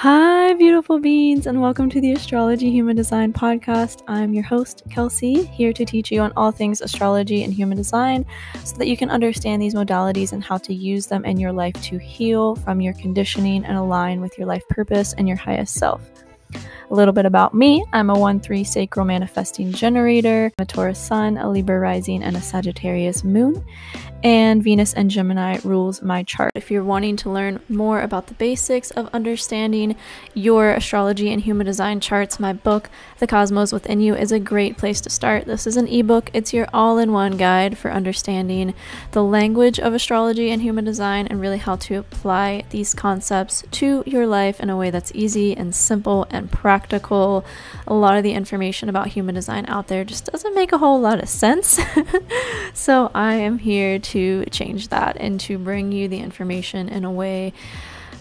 Hi, beautiful beings, and welcome to the Astrology Human Design podcast. I'm your host, Kelsey, here to teach you on all things astrology and human design so that you can understand these modalities and how to use them in your life to heal from your conditioning and align with your life purpose and your highest self. A little bit about me I'm a 1 3 sacral manifesting generator, a Taurus sun, a Libra rising, and a Sagittarius moon. And Venus and Gemini rules my chart. If you're wanting to learn more about the basics of understanding your astrology and human design charts, my book, The Cosmos Within You, is a great place to start. This is an ebook, it's your all in one guide for understanding the language of astrology and human design and really how to apply these concepts to your life in a way that's easy and simple and practical. A lot of the information about human design out there just doesn't make a whole lot of sense. so I am here to change that and to bring you the information in a way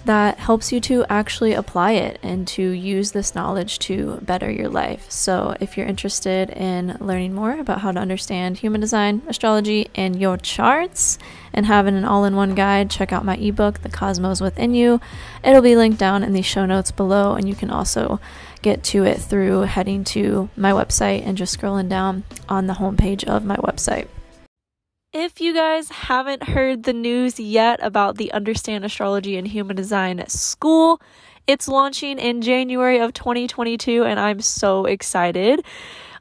that helps you to actually apply it and to use this knowledge to better your life. So, if you're interested in learning more about how to understand human design, astrology, and your charts, and having an all in one guide, check out my ebook, The Cosmos Within You. It'll be linked down in the show notes below, and you can also get to it through heading to my website and just scrolling down on the homepage of my website. If you guys haven't heard the news yet about the Understand Astrology and Human Design School, it's launching in January of 2022, and I'm so excited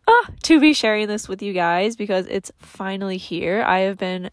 uh, to be sharing this with you guys because it's finally here. I have been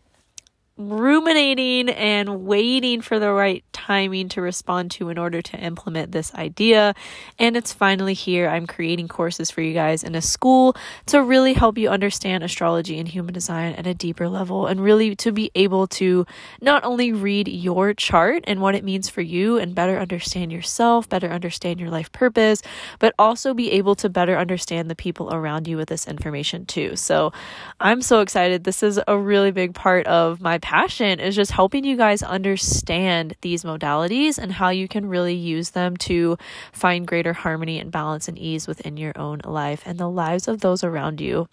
ruminating and waiting for the right timing to respond to in order to implement this idea. And it's finally here. I'm creating courses for you guys in a school to really help you understand astrology and human design at a deeper level and really to be able to not only read your chart and what it means for you and better understand yourself, better understand your life purpose, but also be able to better understand the people around you with this information too. So I'm so excited. This is a really big part of my passion is just helping you guys understand these modalities and how you can really use them to find greater harmony and balance and ease within your own life and the lives of those around you.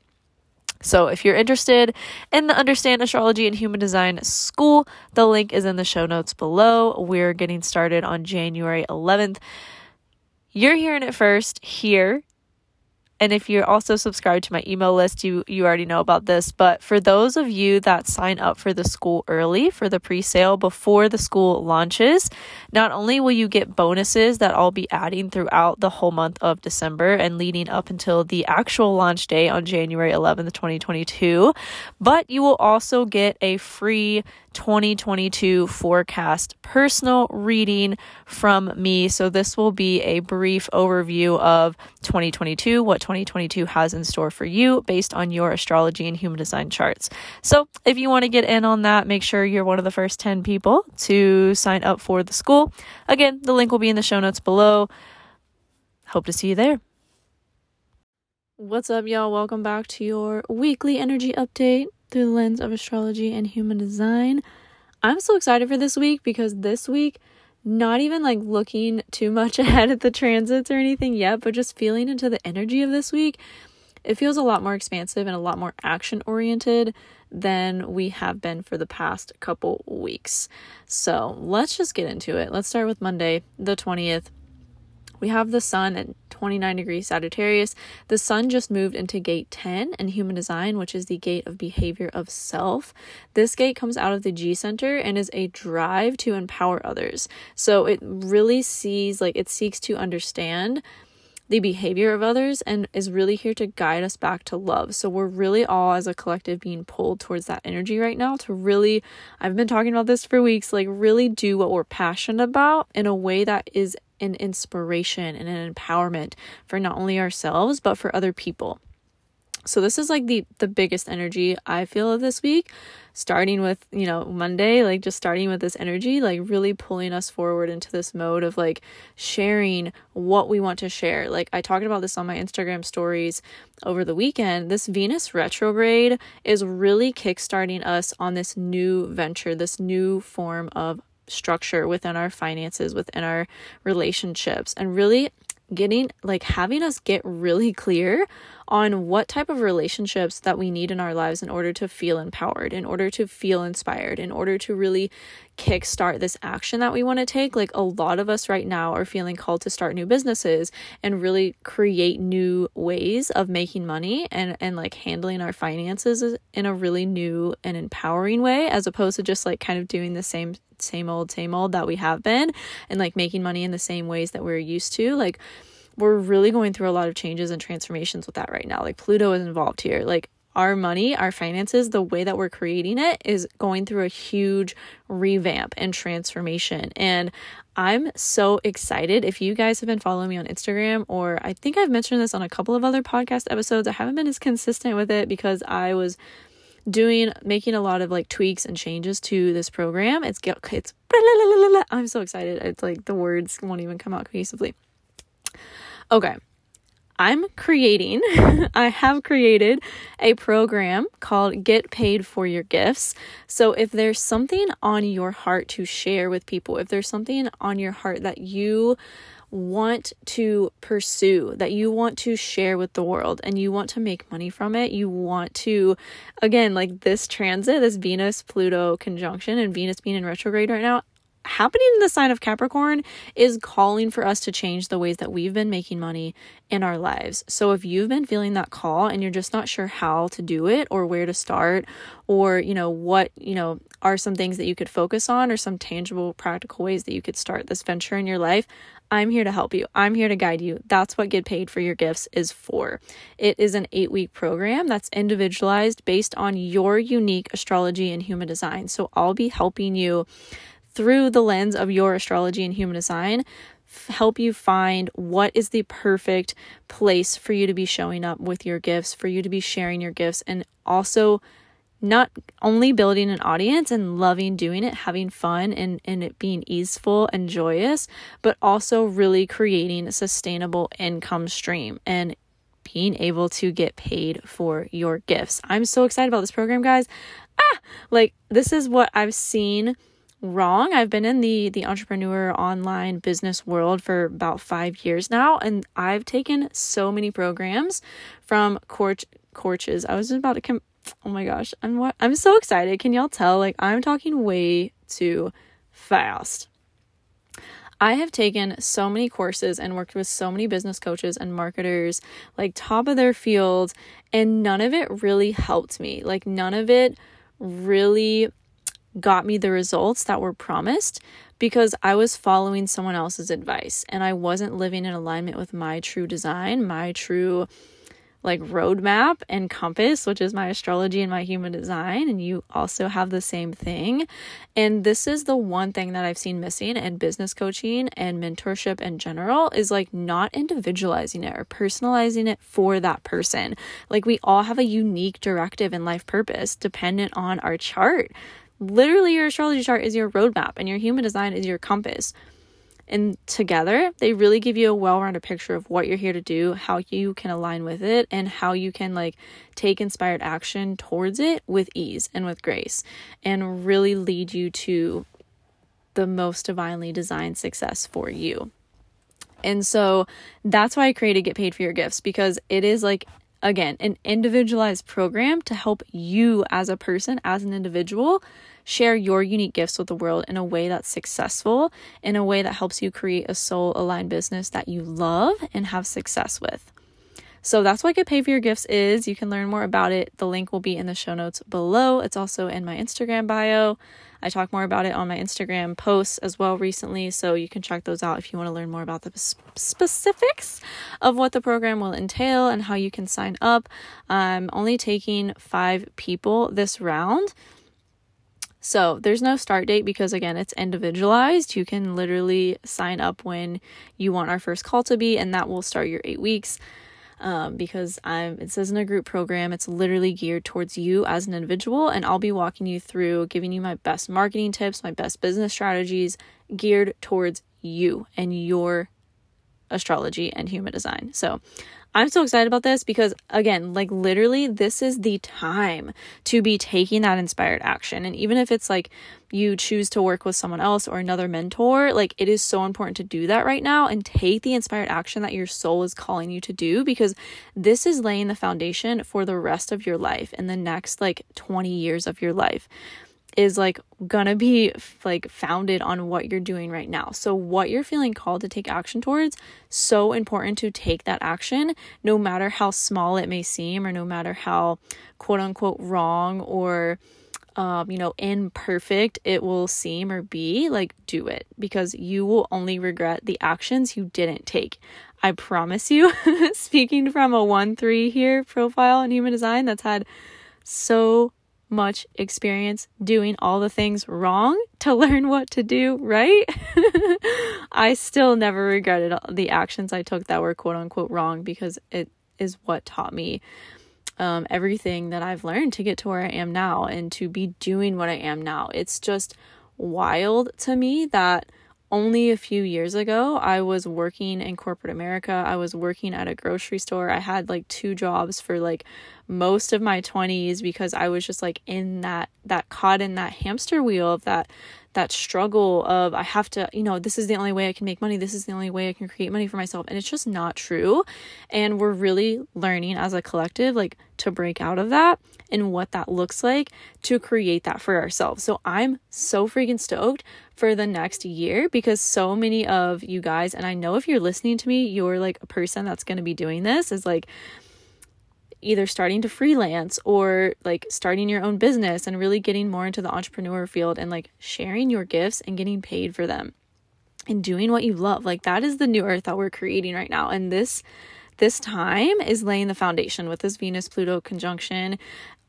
So, if you're interested in the Understand Astrology and Human Design School, the link is in the show notes below. We're getting started on January 11th. You're hearing it first here and if you're also subscribed to my email list, you you already know about this, but for those of you that sign up for the school early for the pre-sale before the school launches, not only will you get bonuses that I'll be adding throughout the whole month of December and leading up until the actual launch day on January 11th, 2022, but you will also get a free 2022 forecast personal reading from me. So, this will be a brief overview of 2022, what 2022 has in store for you based on your astrology and human design charts. So, if you want to get in on that, make sure you're one of the first 10 people to sign up for the school. Again, the link will be in the show notes below. Hope to see you there. What's up, y'all? Welcome back to your weekly energy update through the lens of astrology and human design. I'm so excited for this week because this week, not even like looking too much ahead at the transits or anything yet, but just feeling into the energy of this week, it feels a lot more expansive and a lot more action oriented than we have been for the past couple weeks. So let's just get into it. Let's start with Monday, the 20th. We have the sun at 29 degrees Sagittarius. The sun just moved into gate 10 in human design, which is the gate of behavior of self. This gate comes out of the G center and is a drive to empower others. So it really sees, like, it seeks to understand the behavior of others and is really here to guide us back to love. So we're really all as a collective being pulled towards that energy right now to really I've been talking about this for weeks like really do what we're passionate about in a way that is an inspiration and an empowerment for not only ourselves but for other people. So this is like the the biggest energy I feel of this week starting with, you know, Monday, like just starting with this energy, like really pulling us forward into this mode of like sharing what we want to share. Like I talked about this on my Instagram stories over the weekend. This Venus retrograde is really kickstarting us on this new venture, this new form of structure within our finances, within our relationships, and really getting like having us get really clear on what type of relationships that we need in our lives in order to feel empowered, in order to feel inspired, in order to really kickstart this action that we want to take. Like a lot of us right now are feeling called to start new businesses and really create new ways of making money and and like handling our finances in a really new and empowering way as opposed to just like kind of doing the same same old same old that we have been and like making money in the same ways that we're used to. Like we're really going through a lot of changes and transformations with that right now. Like Pluto is involved here. Like our money, our finances, the way that we're creating it is going through a huge revamp and transformation. And I'm so excited. If you guys have been following me on Instagram, or I think I've mentioned this on a couple of other podcast episodes, I haven't been as consistent with it because I was doing making a lot of like tweaks and changes to this program. It's it's I'm so excited. It's like the words won't even come out cohesively. Okay. I'm creating, I have created a program called Get Paid for Your Gifts. So if there's something on your heart to share with people, if there's something on your heart that you want to pursue, that you want to share with the world, and you want to make money from it, you want to, again, like this transit, this Venus Pluto conjunction, and Venus being in retrograde right now, happening in the sign of Capricorn is calling for us to change the ways that we've been making money in our lives. So if you've been feeling that call and you're just not sure how to do it or where to start or, you know, what, you know, are some things that you could focus on or some tangible practical ways that you could start this venture in your life, I'm here to help you. I'm here to guide you. That's what Get Paid for Your Gifts is for. It is an eight week program that's individualized based on your unique astrology and human design. So I'll be helping you through the lens of your astrology and human design help you find what is the perfect place for you to be showing up with your gifts, for you to be sharing your gifts, and also not only building an audience and loving doing it, having fun and, and it being easeful and joyous, but also really creating a sustainable income stream and being able to get paid for your gifts. I'm so excited about this program, guys. Ah, like this is what I've seen wrong. I've been in the the entrepreneur online business world for about 5 years now and I've taken so many programs from coach coaches. I was about to come oh my gosh. I'm what I'm so excited. Can y'all tell like I'm talking way too fast. I have taken so many courses and worked with so many business coaches and marketers, like top of their field, and none of it really helped me. Like, none of it really got me the results that were promised because I was following someone else's advice and I wasn't living in alignment with my true design, my true like roadmap and compass, which is my astrology and my human design. And you also have the same thing. And this is the one thing that I've seen missing in business coaching and mentorship in general is like not individualizing it or personalizing it for that person. Like we all have a unique directive and life purpose dependent on our chart. Literally, your astrology chart is your roadmap, and your human design is your compass. And together, they really give you a well rounded picture of what you're here to do, how you can align with it, and how you can like take inspired action towards it with ease and with grace, and really lead you to the most divinely designed success for you. And so that's why I created Get Paid for Your Gifts because it is like again, an individualized program to help you as a person, as an individual, share your unique gifts with the world in a way that's successful, in a way that helps you create a soul aligned business that you love and have success with. So that's what Get Paid for Your Gifts is. You can learn more about it. The link will be in the show notes below. It's also in my Instagram bio. I talk more about it on my Instagram posts as well recently, so you can check those out if you want to learn more about the specifics of what the program will entail and how you can sign up. I'm only taking five people this round. So there's no start date because again, it's individualized. You can literally sign up when you want our first call to be, and that will start your eight weeks um, because I'm it says in a group program it's literally geared towards you as an individual and I'll be walking you through giving you my best marketing tips, my best business strategies geared towards you and your astrology and human design. So I'm so excited about this because, again, like literally, this is the time to be taking that inspired action. And even if it's like you choose to work with someone else or another mentor, like it is so important to do that right now and take the inspired action that your soul is calling you to do because this is laying the foundation for the rest of your life in the next like 20 years of your life is like gonna be like founded on what you're doing right now. So what you're feeling called to take action towards, so important to take that action no matter how small it may seem or no matter how quote unquote wrong or um, you know, imperfect it will seem or be, like do it because you will only regret the actions you didn't take. I promise you, speaking from a 1 3 here profile in human design that's had so much experience doing all the things wrong to learn what to do right. I still never regretted the actions I took that were quote unquote wrong because it is what taught me um, everything that I've learned to get to where I am now and to be doing what I am now. It's just wild to me that only a few years ago, I was working in corporate America. I was working at a grocery store. I had like two jobs for like most of my 20s because I was just like in that that caught in that hamster wheel of that that struggle of I have to, you know, this is the only way I can make money. This is the only way I can create money for myself. And it's just not true. And we're really learning as a collective like to break out of that and what that looks like to create that for ourselves. So I'm so freaking stoked for the next year because so many of you guys and I know if you're listening to me, you're like a person that's going to be doing this is like either starting to freelance or like starting your own business and really getting more into the entrepreneur field and like sharing your gifts and getting paid for them and doing what you love. Like that is the new earth that we're creating right now. And this this time is laying the foundation with this Venus Pluto conjunction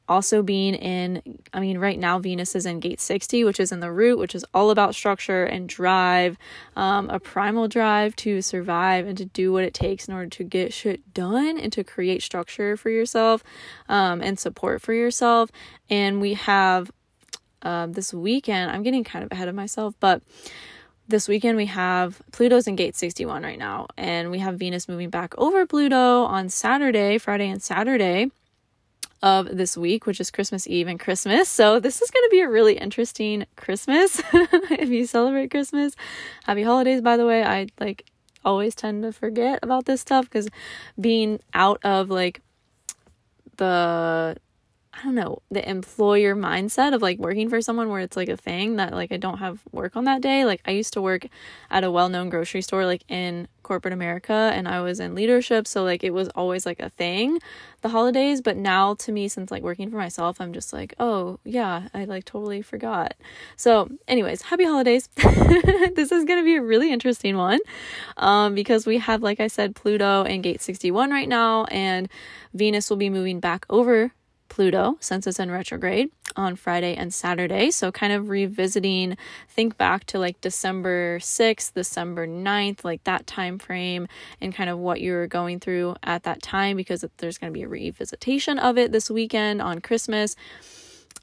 also being in i mean right now venus is in gate 60 which is in the root which is all about structure and drive um, a primal drive to survive and to do what it takes in order to get shit done and to create structure for yourself um, and support for yourself. And we have uh, this weekend i'm getting kind of ahead of myself but this weekend we have Pluto's in gate 61 right now, and we have Venus moving back over Pluto on Saturday, Friday, and Saturday of this week, which is Christmas Eve and Christmas. So, this is going to be a really interesting Christmas if you celebrate Christmas. Happy holidays, by the way. I like always tend to forget about this stuff because being out of like the I don't know, the employer mindset of like working for someone where it's like a thing that like I don't have work on that day. Like I used to work at a well-known grocery store like in corporate America and I was in leadership, so like it was always like a thing the holidays, but now to me since like working for myself, I'm just like, "Oh, yeah, I like totally forgot." So, anyways, happy holidays. this is to be a really interesting one. Um because we have like I said Pluto and gate 61 right now and Venus will be moving back over Pluto since it's in retrograde on Friday and Saturday. So, kind of revisiting, think back to like December 6th, December 9th, like that time frame, and kind of what you were going through at that time because there's going to be a revisitation of it this weekend on Christmas.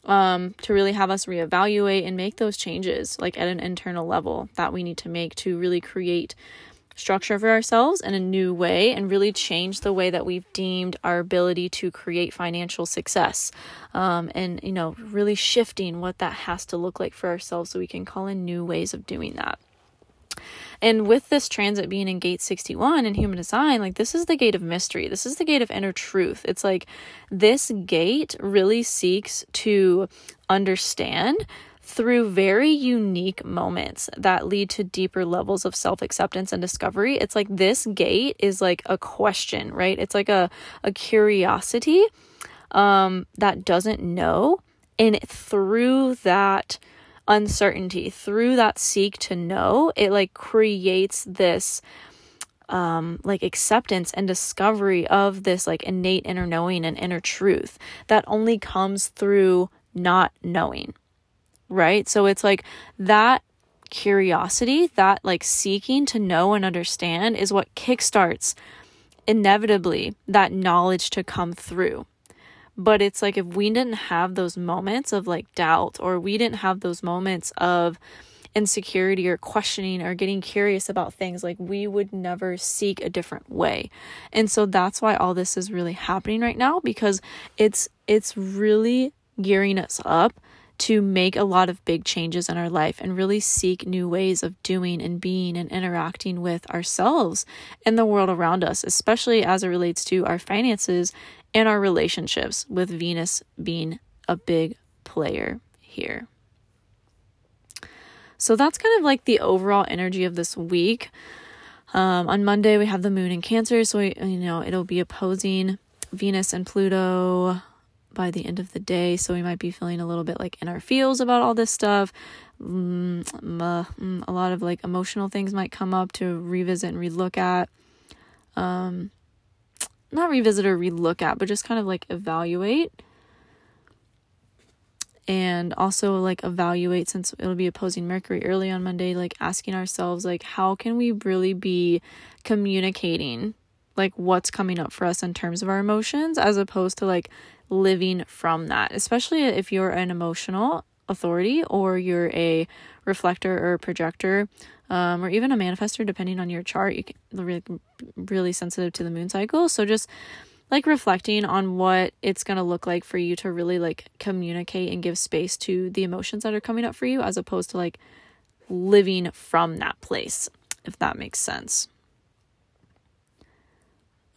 Um, to really have us reevaluate and make those changes, like at an internal level, that we need to make to really create structure for ourselves in a new way and really change the way that we've deemed our ability to create financial success. Um, and, you know, really shifting what that has to look like for ourselves so we can call in new ways of doing that. And with this transit being in gate 61 in human design, like this is the gate of mystery. This is the gate of inner truth. It's like this gate really seeks to understand through very unique moments that lead to deeper levels of self acceptance and discovery. It's like this gate is like a question, right? It's like a, a curiosity um, that doesn't know. And through that uncertainty, through that seek to know, it like creates this um like acceptance and discovery of this like innate inner knowing and inner truth that only comes through not knowing right? So it's like that curiosity, that like seeking to know and understand is what kickstarts inevitably that knowledge to come through. But it's like if we didn't have those moments of like doubt or we didn't have those moments of insecurity or questioning or getting curious about things like we would never seek a different way. And so that's why all this is really happening right now because it's it's really gearing us up to make a lot of big changes in our life and really seek new ways of doing and being and interacting with ourselves and the world around us, especially as it relates to our finances and our relationships, with Venus being a big player here. So that's kind of like the overall energy of this week. Um, on Monday, we have the moon in Cancer, so we, you know it'll be opposing Venus and Pluto by the end of the day. So we might be feeling a little bit like in our feels about all this stuff. Mm, mm, a lot of like emotional things might come up to revisit and relook at. Um, not revisit or relook at, but just kind of like evaluate. And also like evaluate since it'll be opposing Mercury early on Monday, like asking ourselves like how can we really be communicating like what's coming up for us in terms of our emotions as opposed to like living from that, especially if you're an emotional authority or you're a reflector or a projector um, or even a manifester depending on your chart. You can really, really sensitive to the moon cycle. So just like reflecting on what it's going to look like for you to really like communicate and give space to the emotions that are coming up for you as opposed to like living from that place if that makes sense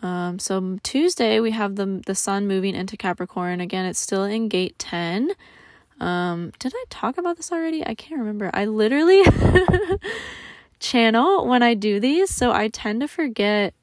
um, so Tuesday we have the the sun moving into Capricorn again. It's still in Gate ten. Um, did I talk about this already? I can't remember. I literally channel when I do these, so I tend to forget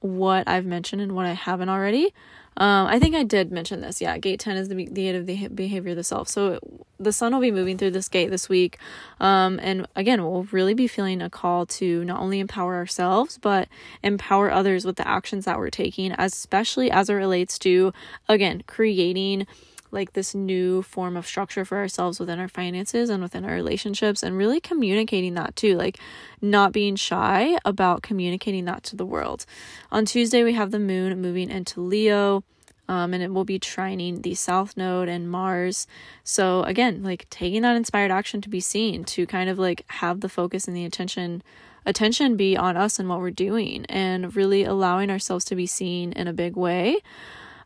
what I've mentioned and what I haven't already. Um, I think I did mention this. Yeah, gate 10 is the the gate of the behavior of the self. So the sun will be moving through this gate this week. Um, and again, we'll really be feeling a call to not only empower ourselves, but empower others with the actions that we're taking, especially as it relates to, again, creating like this new form of structure for ourselves within our finances and within our relationships and really communicating that too like not being shy about communicating that to the world. On tuesday we have the moon moving into leo um, and it will be trining the south node and mars. So again like taking that inspired action to be seen to kind of like have the focus and the attention attention be on us and what we're doing and really allowing ourselves to be seen in a big way.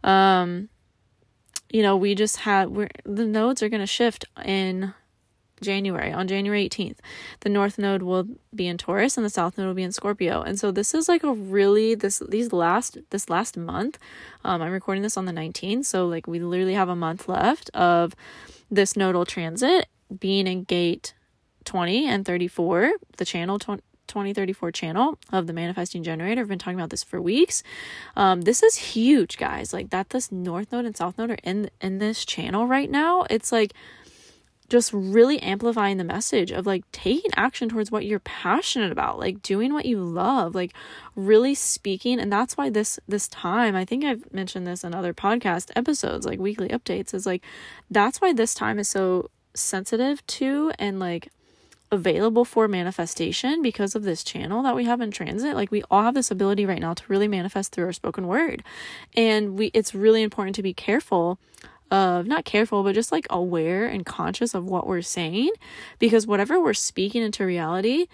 Um you know, we just had we're the nodes are going to shift in January on January 18th. The north node will be in Taurus and the south node will be in Scorpio. And so this is like a really this these last this last month. Um I'm recording this on the 19th, so like we literally have a month left of this nodal transit being in gate 20 and 34, the channel 20, 2034 channel of the manifesting generator. I've been talking about this for weeks. Um, this is huge, guys. Like that this north node and south node are in in this channel right now. It's like just really amplifying the message of like taking action towards what you're passionate about like doing what you love like really speaking and that's why this this time i think i've mentioned this in other podcast episodes like weekly updates is like that's why this time is so sensitive to and like available for manifestation because of this channel that we have in transit. Like we all have this ability right now to really manifest through our spoken word. And we it's really important to be careful of not careful but just like aware and conscious of what we're saying. Because whatever we're speaking into reality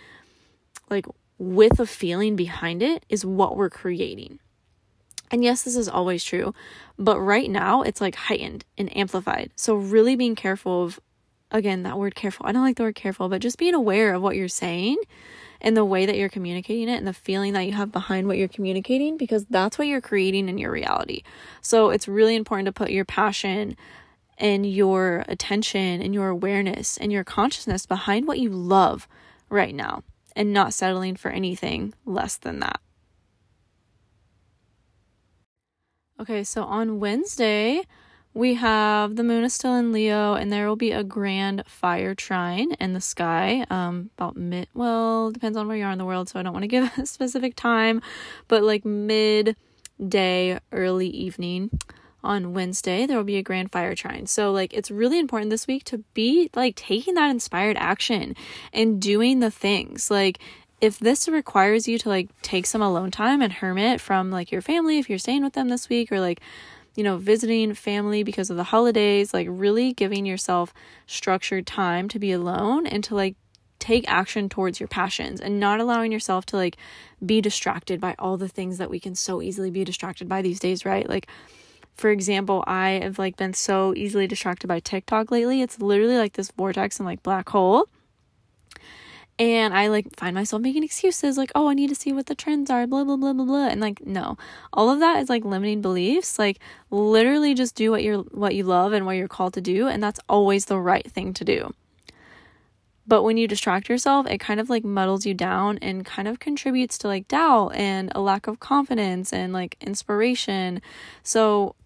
like with a feeling behind it is what we're creating. And yes, this is always true, but right now it's like heightened and amplified. So, really being careful of again, that word careful. I don't like the word careful, but just being aware of what you're saying and the way that you're communicating it and the feeling that you have behind what you're communicating because that's what you're creating in your reality. So it's really important to put your passion and your attention and your awareness and your consciousness behind what you love right now and not settling for anything less than that. Okay, so on Wednesday, we have the moon is still in Leo, and there will be a grand fire trine in the sky. Um, about mid, well, depends on where you are in the world, so I don't want to give a specific time, but like mid day, early evening on Wednesday, there will be a grand fire trine. So, like, it's really important this week to be like taking that inspired action and doing the things. Like, if this requires you to like take some alone time and hermit from like your family, if you're staying with them this week, or like you know, visiting family because of the holidays, like really giving yourself structured time to be alone and to like take action towards your passions and not allowing yourself to like be distracted by all the things that we can so easily be distracted by these days, right? Like for example, I have like been so easily distracted by TikTok lately. It's literally like this vortex and like black hole and I like find myself making excuses like, oh, I need to see what the trends are, blah, blah, blah, blah, blah. And like, no, all of that is like limiting beliefs. Like, literally just do what you're, what you love and what you're called to do. And that's always the right thing to do. But when you distract yourself, it kind of like muddles you down and kind of contributes to like doubt and a lack of confidence and like inspiration. So,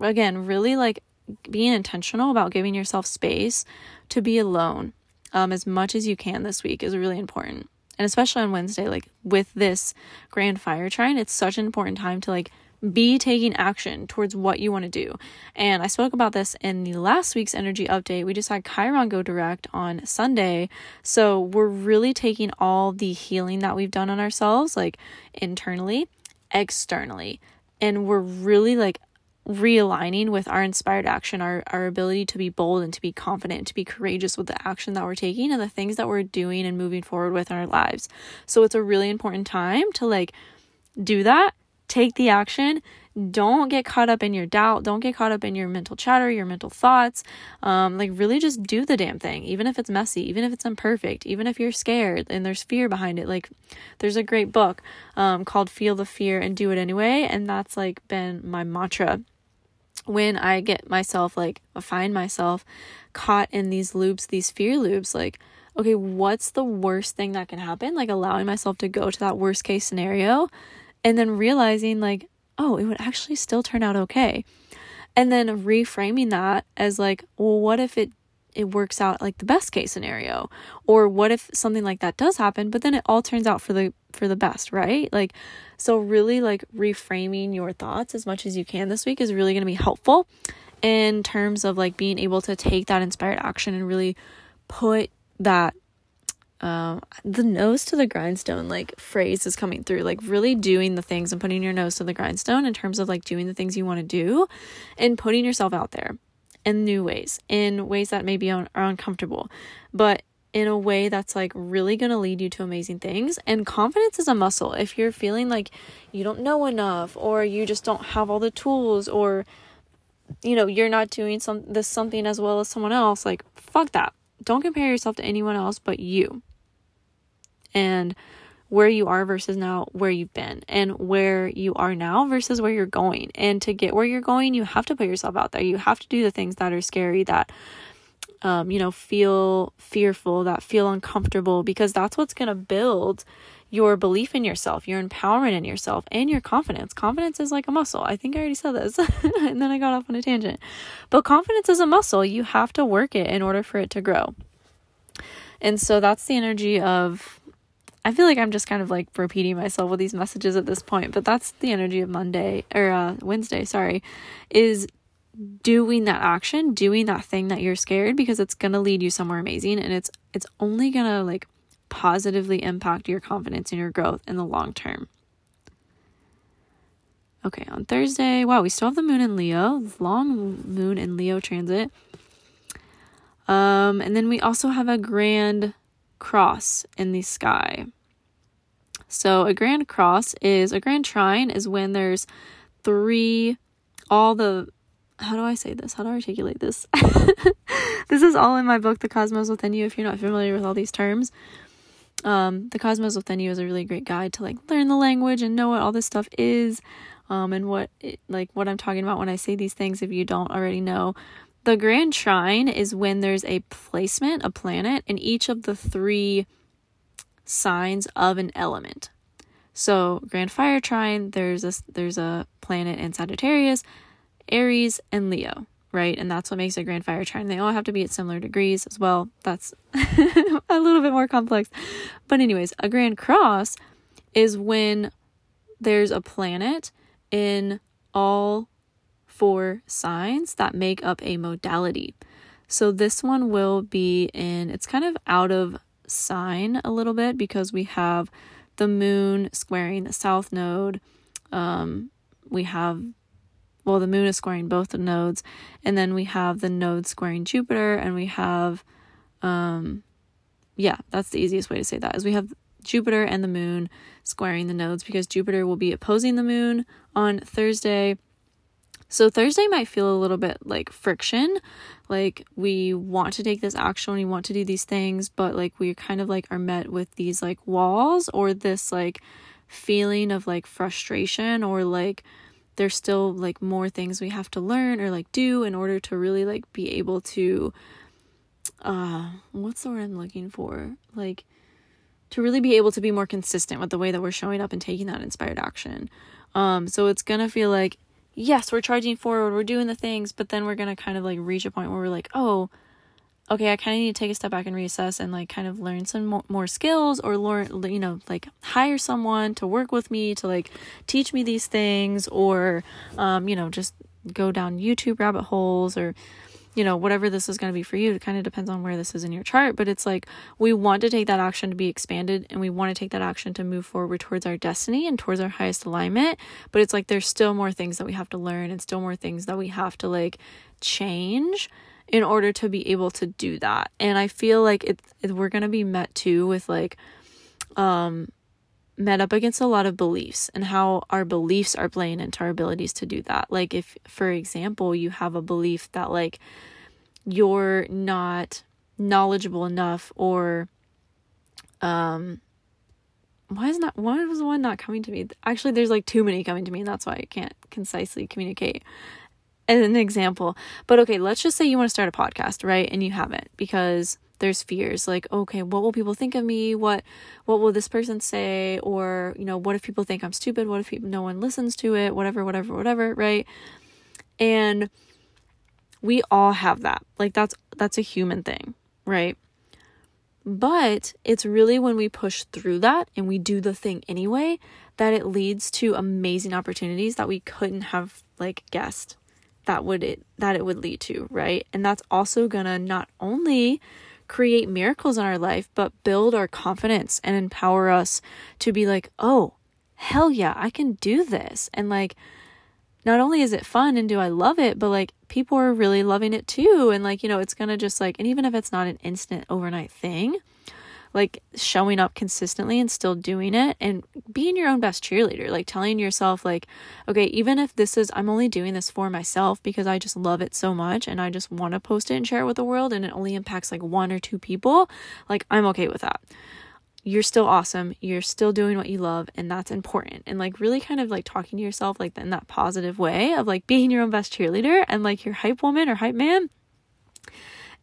again, really like being intentional about giving yourself space to be alone um, as much as you can this week is really important. And especially on Wednesday, like with this grand fire trine, it's such an important time to like be taking action towards what you want to do. And I spoke about this in the last week's energy update. We just had Chiron go direct on Sunday. So we're really taking all the healing that we've done on ourselves, like internally, externally. And we're really like realigning with our inspired action, our, our ability to be bold and to be confident to be courageous with the action that we're taking and the things that we're doing and moving forward with in our lives. So it's a really important time to like do that, take the action. Don't get caught up in your doubt. Don't get caught up in your mental chatter, your mental thoughts. Um, like, really just do the damn thing, even if it's messy, even if it's imperfect, even if you're scared and there's fear behind it. Like, there's a great book um, called Feel the Fear and Do It Anyway. And that's like been my mantra when I get myself like find myself caught in these loops, these fear loops, like, okay, what's the worst thing that can happen? Like allowing myself to go to that worst case scenario and then realizing like, oh, it would actually still turn out okay. And then reframing that as like, well, what if it it works out like the best case scenario. Or what if something like that does happen but then it all turns out for the for the best right? Like so really like reframing your thoughts as much as you can this week is really going to be helpful in terms of like being able to take that inspired action and really put that um, the nose to the grindstone like phrase is coming through. Like really doing the things and putting your nose to the grindstone in terms of like doing the things you want to do and putting yourself out there in new ways, in ways that maybe are uncomfortable, but in a way that's like really going to lead you to amazing things. And confidence is a muscle. If you're feeling like you don't know enough or you just don't have all the tools or you know, you're not doing some this something as well as someone else, like fuck that. Don't compare yourself to anyone else but you. And where you are versus now where you've been and where you are now versus where you're going. And to get where you're going, you have to put yourself out there. You have to do the things that are scary, that um, you know, feel fearful, that feel uncomfortable, because that's what's gonna build your belief in yourself, your empowerment in yourself, and your confidence. Confidence is like a muscle. I think I already said this, and then I got off on a tangent. But confidence is a muscle. You have to work it in order for it to grow. And so that's the energy of I feel like I'm just kind of like repeating myself with these messages at this point, but that's the energy of Monday or uh, Wednesday, sorry, is doing that action, doing that thing that you're scared because it's going to lead you somewhere amazing and it's it's only going to like positively impact your confidence and your growth in the long term. Okay, on Thursday, wow, we still have the moon in Leo, long moon in Leo transit. Um and then we also have a grand cross in the sky. So, a grand cross is a grand trine is when there's three, all the, how do I say this? How do I articulate this? this is all in my book, The Cosmos Within You, if you're not familiar with all these terms. Um, the Cosmos Within You is a really great guide to like learn the language and know what all this stuff is. Um, and what it, like what I'm talking about when I say these things if you don't already know. The grand trine is when there's a placement, a planet, in each of the three signs of an element. So, grand fire trine, there's a there's a planet in Sagittarius, Aries, and Leo, right? And that's what makes a grand fire trine. They all have to be at similar degrees as well. That's a little bit more complex. But anyways, a grand cross is when there's a planet in all four signs that make up a modality. So this one will be in, it's kind of out of sign a little bit because we have the moon squaring the south node. Um, we have, well, the moon is squaring both the nodes, and then we have the node squaring Jupiter, and we have, um, yeah, that's the easiest way to say that is we have Jupiter and the moon squaring the nodes because Jupiter will be opposing the moon on Thursday so Thursday might feel a little bit like friction. Like we want to take this action, we want to do these things, but like we kind of like are met with these like walls or this like feeling of like frustration or like there's still like more things we have to learn or like do in order to really like be able to uh what's the word I'm looking for? Like to really be able to be more consistent with the way that we're showing up and taking that inspired action. Um so it's to feel like yes, we're charging forward, we're doing the things, but then we're going to kind of like reach a point where we're like, "Oh, okay, I kind of need to take a step back and reassess and like kind of learn some more, more skills or learn, you know, like hire someone to work with me to like teach me these things or, um, you know, just go down YouTube rabbit holes or, you know, whatever this is going to be for you. It kind of depends on where this is in your chart, but it's like we want to take that action to be expanded and we want to take that action to move forward towards our destiny and towards our highest alignment. But it's like there's still more things that we have to learn and still more things that we have to like change in order to be able to do that. And I feel like it, it we're going to be met too with like um met up against a lot of beliefs and how our beliefs are playing into our abilities to do that. Like if for example, you have a belief that like you're not knowledgeable enough or um why is not why was one not coming to me? Actually, there's like too many coming to me, and that's why I can't concisely communicate an example. But okay, let's just say you want to start a podcast, right? And you haven't because there's fears like, okay, what will people think of me? What what will this person say? Or, you know, what if people think I'm stupid? What if people, no one listens to it? Whatever, whatever, whatever, right? And we all have that. Like that's that's a human thing, right? But it's really when we push through that and we do the thing anyway that it leads to amazing opportunities that we couldn't have like guessed that would it that it would lead to, right? And that's also going to not only create miracles in our life, but build our confidence and empower us to be like, "Oh, hell yeah, I can do this." And like not only is it fun and do I love it, but like people are really loving it too. And like, you know, it's to just like, and even if it's not an instant overnight thing, like showing up consistently and still doing it and being your own best cheerleader, like telling yourself, like, okay, even if this is, I'm only doing this for myself because I just love it so much and I just want to post it and share it with the world and it only impacts like one or two people, like, I'm okay with that you're still awesome. You're still doing what you love, and that's important. And like, really kind of like talking to yourself like in that positive way of like being your own best cheerleader and like your hype woman or hype man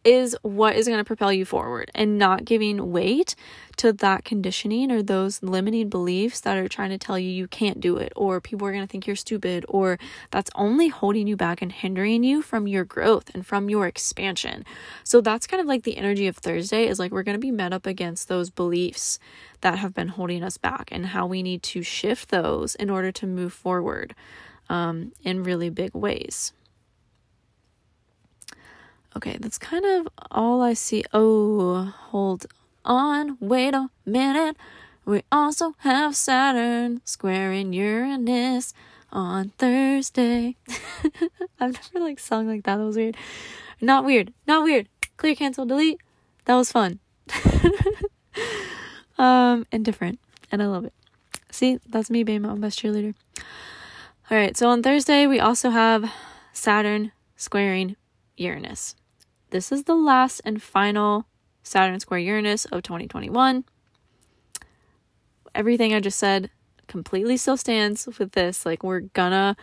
is what is going to propel you forward and not giving weight to that conditioning or those limiting beliefs that are trying to tell you you can't do it or people are going to think you're stupid or that's only holding you back and hindering you from your growth and from your expansion. So that's kind of like the energy of Thursday is like we're going to be met up against those beliefs that have been holding us back and how we need to shift those in order to move forward um, in really big ways. Okay, that's kind of all I see. Oh, hold on, wait a minute. We also have Saturn squaring Uranus on Thursday. I've never like sung like that. That was weird. Not weird. Not weird. Clear, cancel, delete. That was fun. um, and different. And I love it. See, that's me being my own best cheerleader. All right, so on Thursday, we also have Saturn squaring Uranus. This is the last and final Saturn square Uranus of 2021. Everything I just said completely still stands with this. Like, we're gonna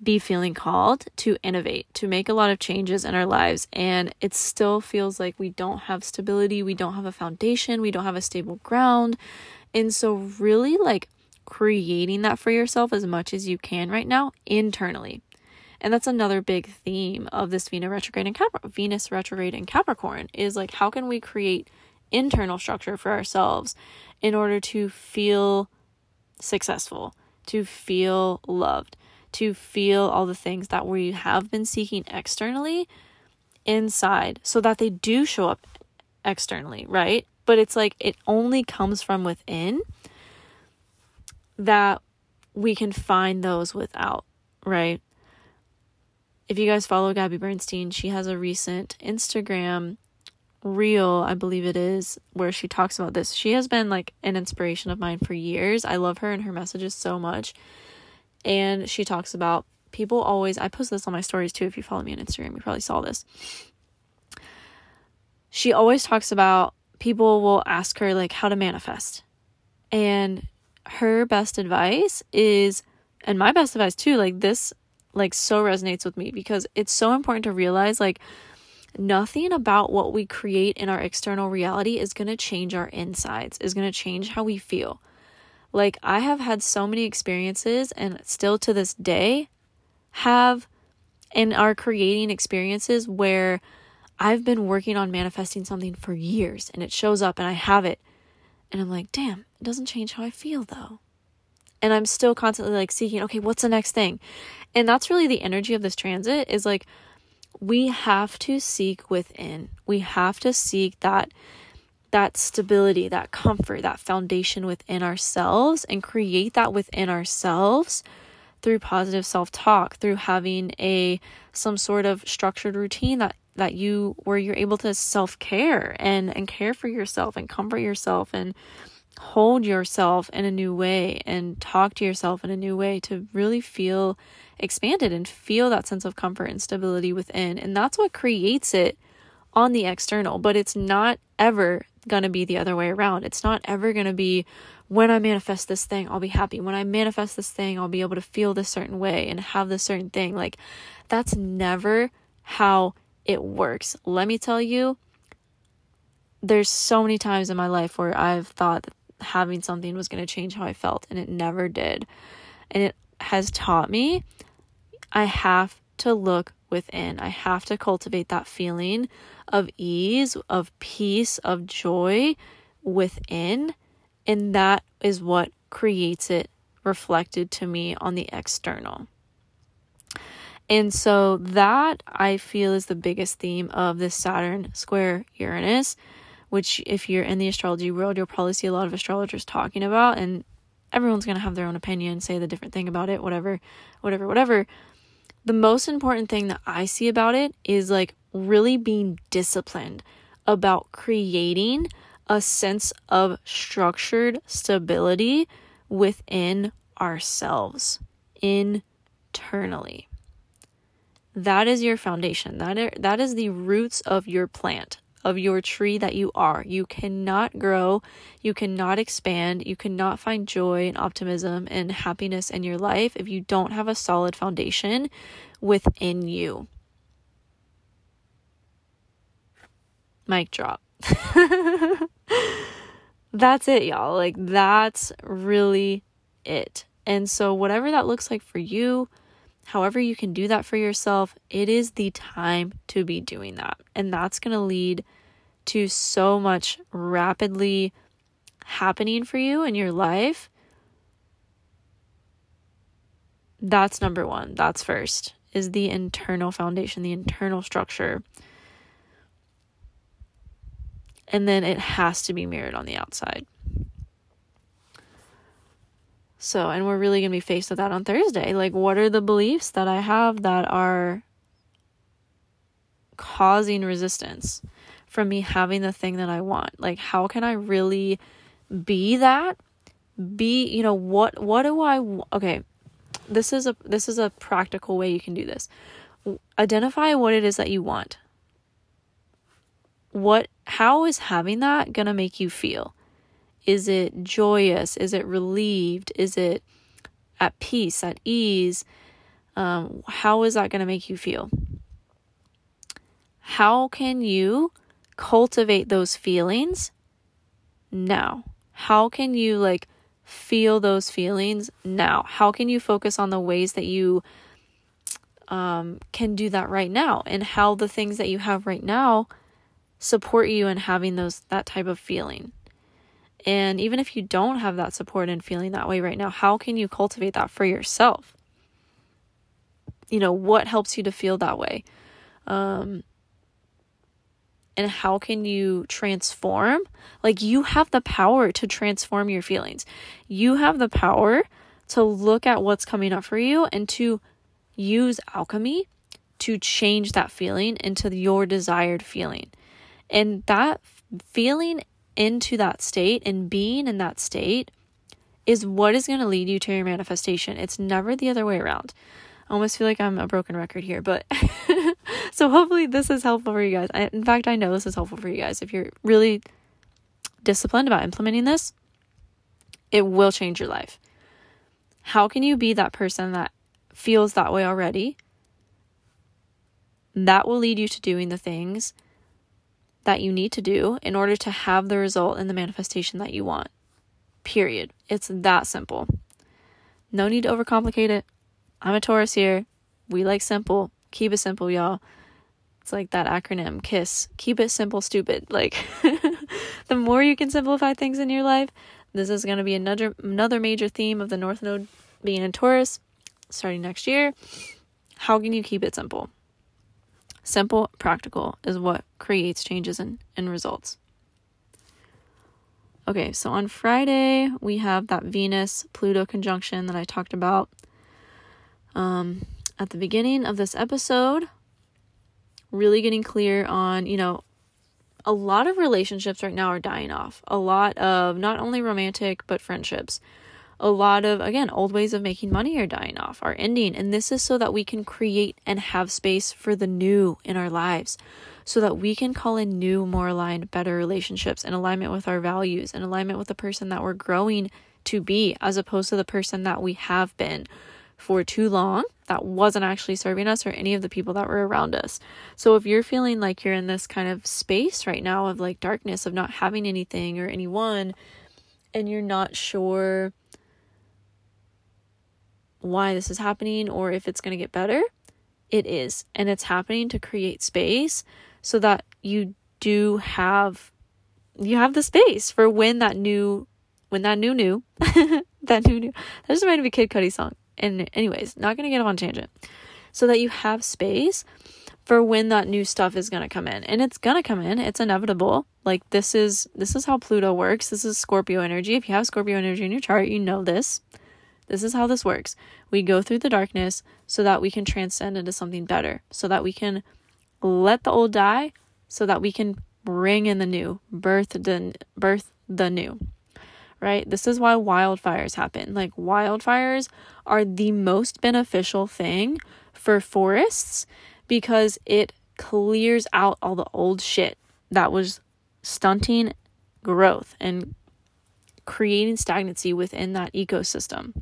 be feeling called to innovate, to make a lot of changes in our lives. And it still feels like we don't have stability, we don't have a foundation, we don't have a stable ground. And so, really, like, creating that for yourself as much as you can right now internally. And that's another big theme of this Venus retrograde and Cap- Venus retrograde in Capricorn is like how can we create internal structure for ourselves in order to feel successful, to feel loved, to feel all the things that we have been seeking externally inside so that they do show up externally, right? But it's like it only comes from within that we can find those without, right? If you guys follow Gabby Bernstein, she has a recent Instagram reel, I believe it is, where she talks about this. She has been like an inspiration of mine for years. I love her and her messages so much. And she talks about people always, I post this on my stories too. If you follow me on Instagram, you probably saw this. She always talks about people will ask her like how to manifest. And her best advice is, and my best advice too, like this like so resonates with me because it's so important to realize like nothing about what we create in our external reality is going to change our insides, is going to change how we feel. Like, I have had so many experiences, and still to this day, have and are creating experiences where I've been working on manifesting something for years and it shows up and I have it. And I'm like, damn, it doesn't change how I feel though. And I'm still constantly like seeking, okay, what's the next thing? And that's really the energy of this transit is like, we have to seek within. We have to seek that that stability, that comfort, that foundation within ourselves and create that within ourselves through positive self-talk, through having a some sort of structured routine that that you where you're able to self-care and and care for yourself and comfort yourself and hold yourself in a new way and talk to yourself in a new way to really feel expanded and feel that sense of comfort and stability within. And that's what creates it on the external, but it's not ever going to be the other way around. It's not ever going to be when I manifest this thing, I'll be happy. When I manifest this thing, I'll be able to feel this certain way and have this certain thing. Like, that's never how it works. Let me tell you, there's so many times in my life where I've thought having something was going to change how I felt, and it never did. And it has taught me I have to look within. I have to cultivate that feeling of ease, of peace, of joy within. And that is what creates it reflected to me on the external. And so that I feel is the biggest theme of this Saturn square Uranus, which if you're in the astrology world, you'll probably see a lot of astrologers talking about and everyone's going to have their own opinion, say the different thing about it, whatever, whatever, whatever. The most important thing that I see about it is like really being disciplined about creating a sense of structured stability within ourselves internally. That is your foundation. That are, that is the roots of your plant, of your tree that you are. You cannot grow, you cannot expand, you cannot find joy and optimism and happiness in your life if you don't have a solid foundation within you. Mic drop. that's it, y'all. Like, that's really it. And so, whatever that looks like for you, however you can do that for yourself, it is the time to be doing that. And that's going to lead to so much rapidly happening for you in your life. That's number one. That's first, is the internal foundation, the internal structure. And then it has to be mirrored on the outside. So, and we're really going to be faced with that on Thursday. Like, what are the beliefs that I have that are causing resistance from me having the thing that I want? Like, how can I really be that? Be, you know, what, what do I, okay, this is a, this is a practical way you can do this. Identify what it is that you want. What, how is having that going to make you feel? Is it joyous? Is it relieved? Is it at peace, at ease? Um, how is that going to make you feel? How can you cultivate those feelings now? How can you like feel those feelings now? How can you focus on the ways that you um, can do that right now and how the things that you have right now support you in having those that type of feeling? And even if you don't have that support and feeling that way right now, how can you cultivate that for yourself? You know, what helps you to feel that way? Um, and how can you transform? Like, you have the power to transform your feelings. You have the power to look at what's coming up for you and to use alchemy to change that feeling into your desired feeling. And that feeling into that state and being in that state is what is going to lead you to your manifestation. It's never the other way around. I almost feel like I'm a broken record here, but so hopefully this is helpful for you guys. I, in fact, I know this is helpful for you guys. If you're really disciplined about implementing this, it will change your life. How can you be that person that feels that way already that will lead you to doing the things that you need to do in order to have the result and the manifestation that you want. Period. It's that simple. No need to overcomplicate it. I'm a Taurus here. We like simple. Keep it simple, y'all. It's like that acronym KISS. Keep it simple, stupid. Like the more you can simplify things in your life, this is going to be another another major theme of the North Node being in Taurus starting next year. How can you keep it simple? Simple, practical is what creates changes and, and results. Okay, so on Friday, we have that Venus Pluto conjunction that I talked about um, at the beginning of this episode. Really getting clear on, you know, a lot of relationships right now are dying off. A lot of not only romantic, but friendships a lot of, again, old ways of making money are dying off, are ending. And this is so that we can create and have space for the new in our lives, so that we can call in new, more aligned, better relationships in alignment with our values, in alignment with the person that we're growing to be, as opposed to the person that we have been for too long that wasn't actually serving us or any of the people that were around us. So if you're feeling like you're in this kind of space right now of like darkness, of not having anything or anyone, and you're not sure why this is happening or if it's going to get better. It is. And it's happening to create space so that you do have you have the space for when that new when that new new that new new that just reminded me of Kid Cudi song. And anyways, not gonna get on tangent. So that you have space for when that new stuff is to come in and it's to come in it's inevitable like this is this is how pluto works this is scorpio energy if you have scorpio energy in your chart you know this this is how this works. We go through the darkness so that we can transcend into something better, so that we can let the old die, so that we can bring in the new, birth the birth the new. Right? This is why wildfires happen. Like wildfires are the most beneficial thing for forests because it clears out all the old shit that was stunting growth and creating stagnancy within that ecosystem.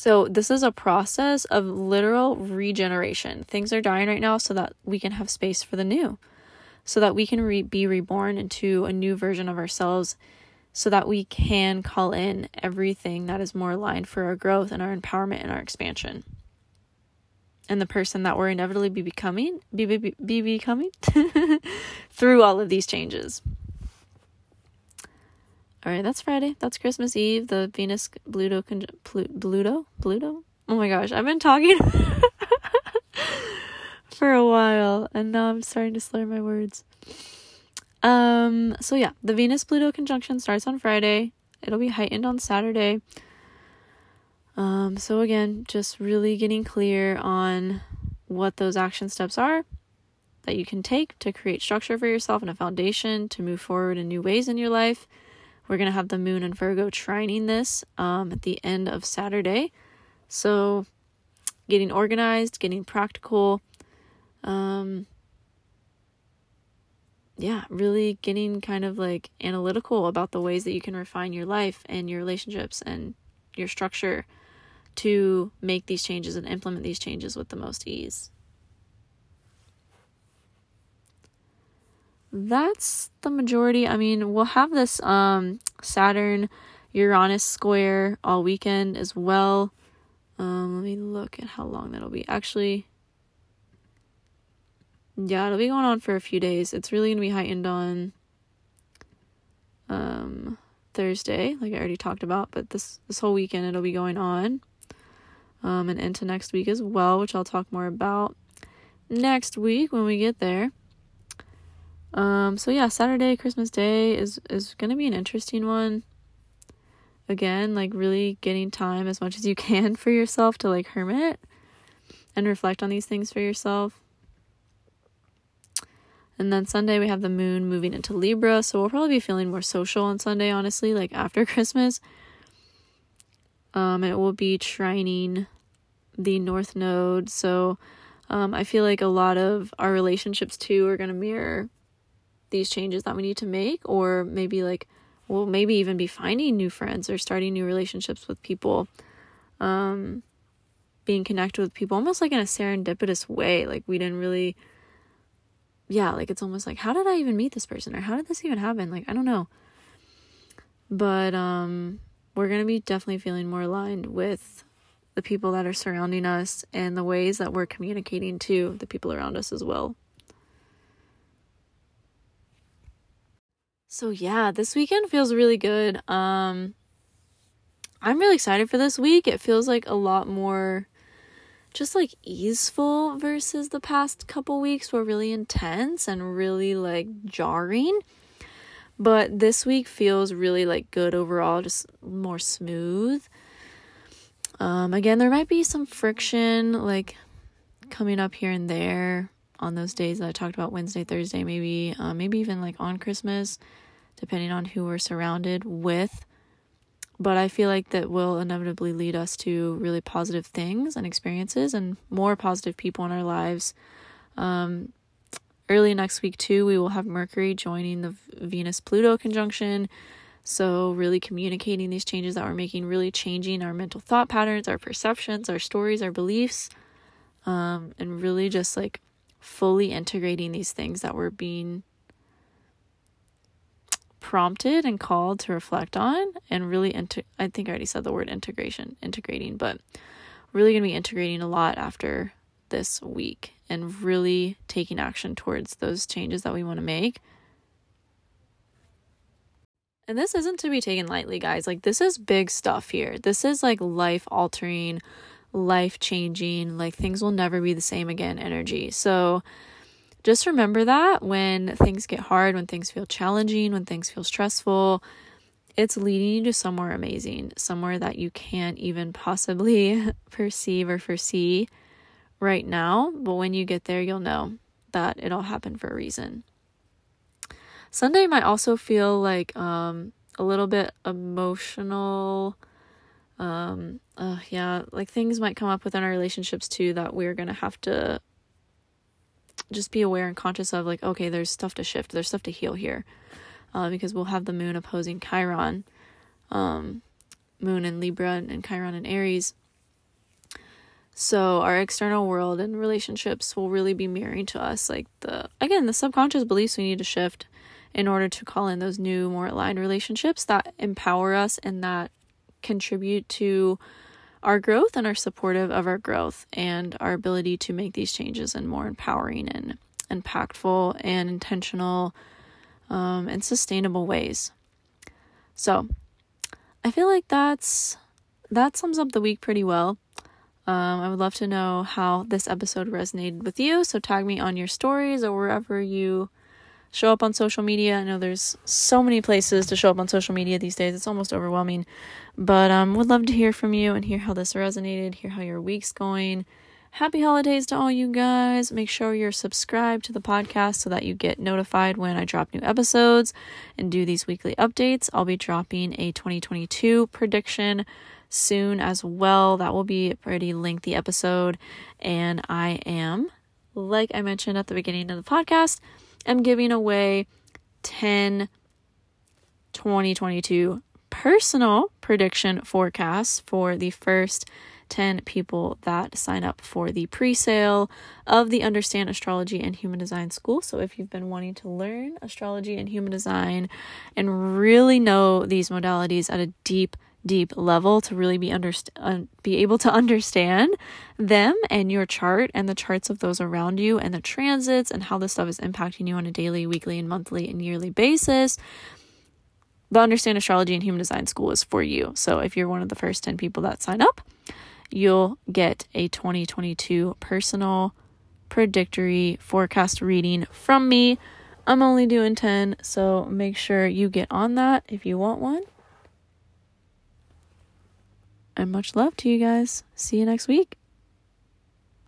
So, this is a process of literal regeneration. Things are dying right now so that we can have space for the new, so that we can re- be reborn into a new version of ourselves, so that we can call in everything that is more aligned for our growth and our empowerment and our expansion. And the person that we're inevitably be becoming, be, be, be becoming through all of these changes. All right, that's Friday. That's Christmas Eve. The Venus Pluto Pluto Pluto. Oh my gosh, I've been talking for a while, and now I'm starting to slur my words. Um. So yeah, the Venus Pluto conjunction starts on Friday. It'll be heightened on Saturday. Um. So again, just really getting clear on what those action steps are that you can take to create structure for yourself and a foundation to move forward in new ways in your life we're going to have the moon and Virgo trining this um, at the end of Saturday. So, getting organized, getting practical, um, yeah, really getting kind of like analytical about the ways that you can refine your life and your relationships and your structure to make these changes and implement these changes with the most ease. That's the majority. I mean, we'll have this um Saturn Uranus square all weekend as well. Um, let me look at how long that'll be. Actually, yeah, it'll be going on for a few days. It's really gonna be heightened on um Thursday, like I already talked about, but this this whole weekend it'll be going on. Um, and into next week as well, which I'll talk more about next week when we get there. Um, so yeah, Saturday, Christmas Day is is gonna be an interesting one. Again, like really getting time as much as you can for yourself to like hermit and reflect on these things for yourself. And then Sunday we have the moon moving into Libra, so we'll probably be feeling more social on Sunday, honestly, like after Christmas. Um, it will be trining the North Node, so um, I feel like a lot of our relationships too are gonna mirror these changes that we need to make or maybe like well maybe even be finding new friends or starting new relationships with people um being connected with people almost like in a serendipitous way. Like we didn't really yeah, like it's almost like how did I even meet this person or how did this even happen? Like I don't know. But um we're going to be definitely feeling more aligned with the people that are surrounding us and the ways that we're communicating to the people around us as well. So yeah, this weekend feels really good. Um I'm really excited for this week. It feels like a lot more just like easeful versus the past couple weeks were really intense and really like jarring. But this week feels really like good overall, just more smooth. Um, again, there might be some friction like coming up here and there on those days that I talked about Wednesday, Thursday, maybe, uh, maybe even like on Christmas, depending on who we're surrounded with but I feel like that will inevitably lead us to really positive things and experiences and more positive people in our lives. Um, early next week, too, we will have Mercury joining the Venus Pluto conjunction. So, really communicating these changes that we're making, really changing our mental thought patterns, our perceptions, our stories, our beliefs, um, and really just like fully integrating these things that we're being prompted and called to reflect on and really into I think I already said the word integration, integrating, but really going to be integrating a lot after this week and really taking action towards those changes that we want to make. And this isn't to be taken lightly, guys. Like, this is big stuff here. This is like life altering, life changing, like things will never be the same again energy. So, just remember that when things get hard, when things feel challenging, when things feel stressful, it's leading you to somewhere amazing, somewhere that you can't even possibly perceive or foresee right now. But when you get there, you'll know that it all happened for a reason. Sunday might also feel like um, a little bit emotional. Um, uh, yeah, like things might come up within our relationships too that we're gonna have to just be aware and conscious of like okay there's stuff to shift there's stuff to heal here uh, because we'll have the moon opposing chiron um, moon in libra and chiron in aries. So our external world and relationships will really be mirroring to us like the again the subconscious beliefs we need to shift in order to call in those new more aligned relationships that empower us and that contribute to our growth and are supportive of our growth and our ability to make these changes in more empowering and impactful and intentional um, and sustainable ways. So, I feel like that's that sums up the week pretty well. Um, I would love to know how this episode resonated with you. So tag me on your stories or wherever you show up on social media. I know there's so many places to show up on social media these days. It's almost overwhelming. But um would love to hear from you and hear how this resonated, hear how your week's going. Happy holidays to all you guys. Make sure you're subscribed to the podcast so that you get notified when I drop new episodes and do these weekly updates. I'll be dropping a 2022 prediction soon as well. That will be a pretty lengthy episode. And I am, like I mentioned at the beginning of the podcast, am giving away 10 2022 personal prediction forecasts for the first 10 people that sign up for the pre sale of the Understand Astrology and Human Design School. So, if you've been wanting to learn astrology and human design and really know these modalities at a deep deep level to really be underst- uh, be able to understand them and your chart and the charts of those around you and the transits and how this stuff is impacting you on a daily, weekly, and monthly and yearly basis. The Understand Astrology and Human Design School is for you. So if you're one of the first 10 people that sign up, you'll get a 2022 personal predictory forecast reading from me. I'm only doing 10, so make sure you get on that if you want one and much love to you guys. See you next week.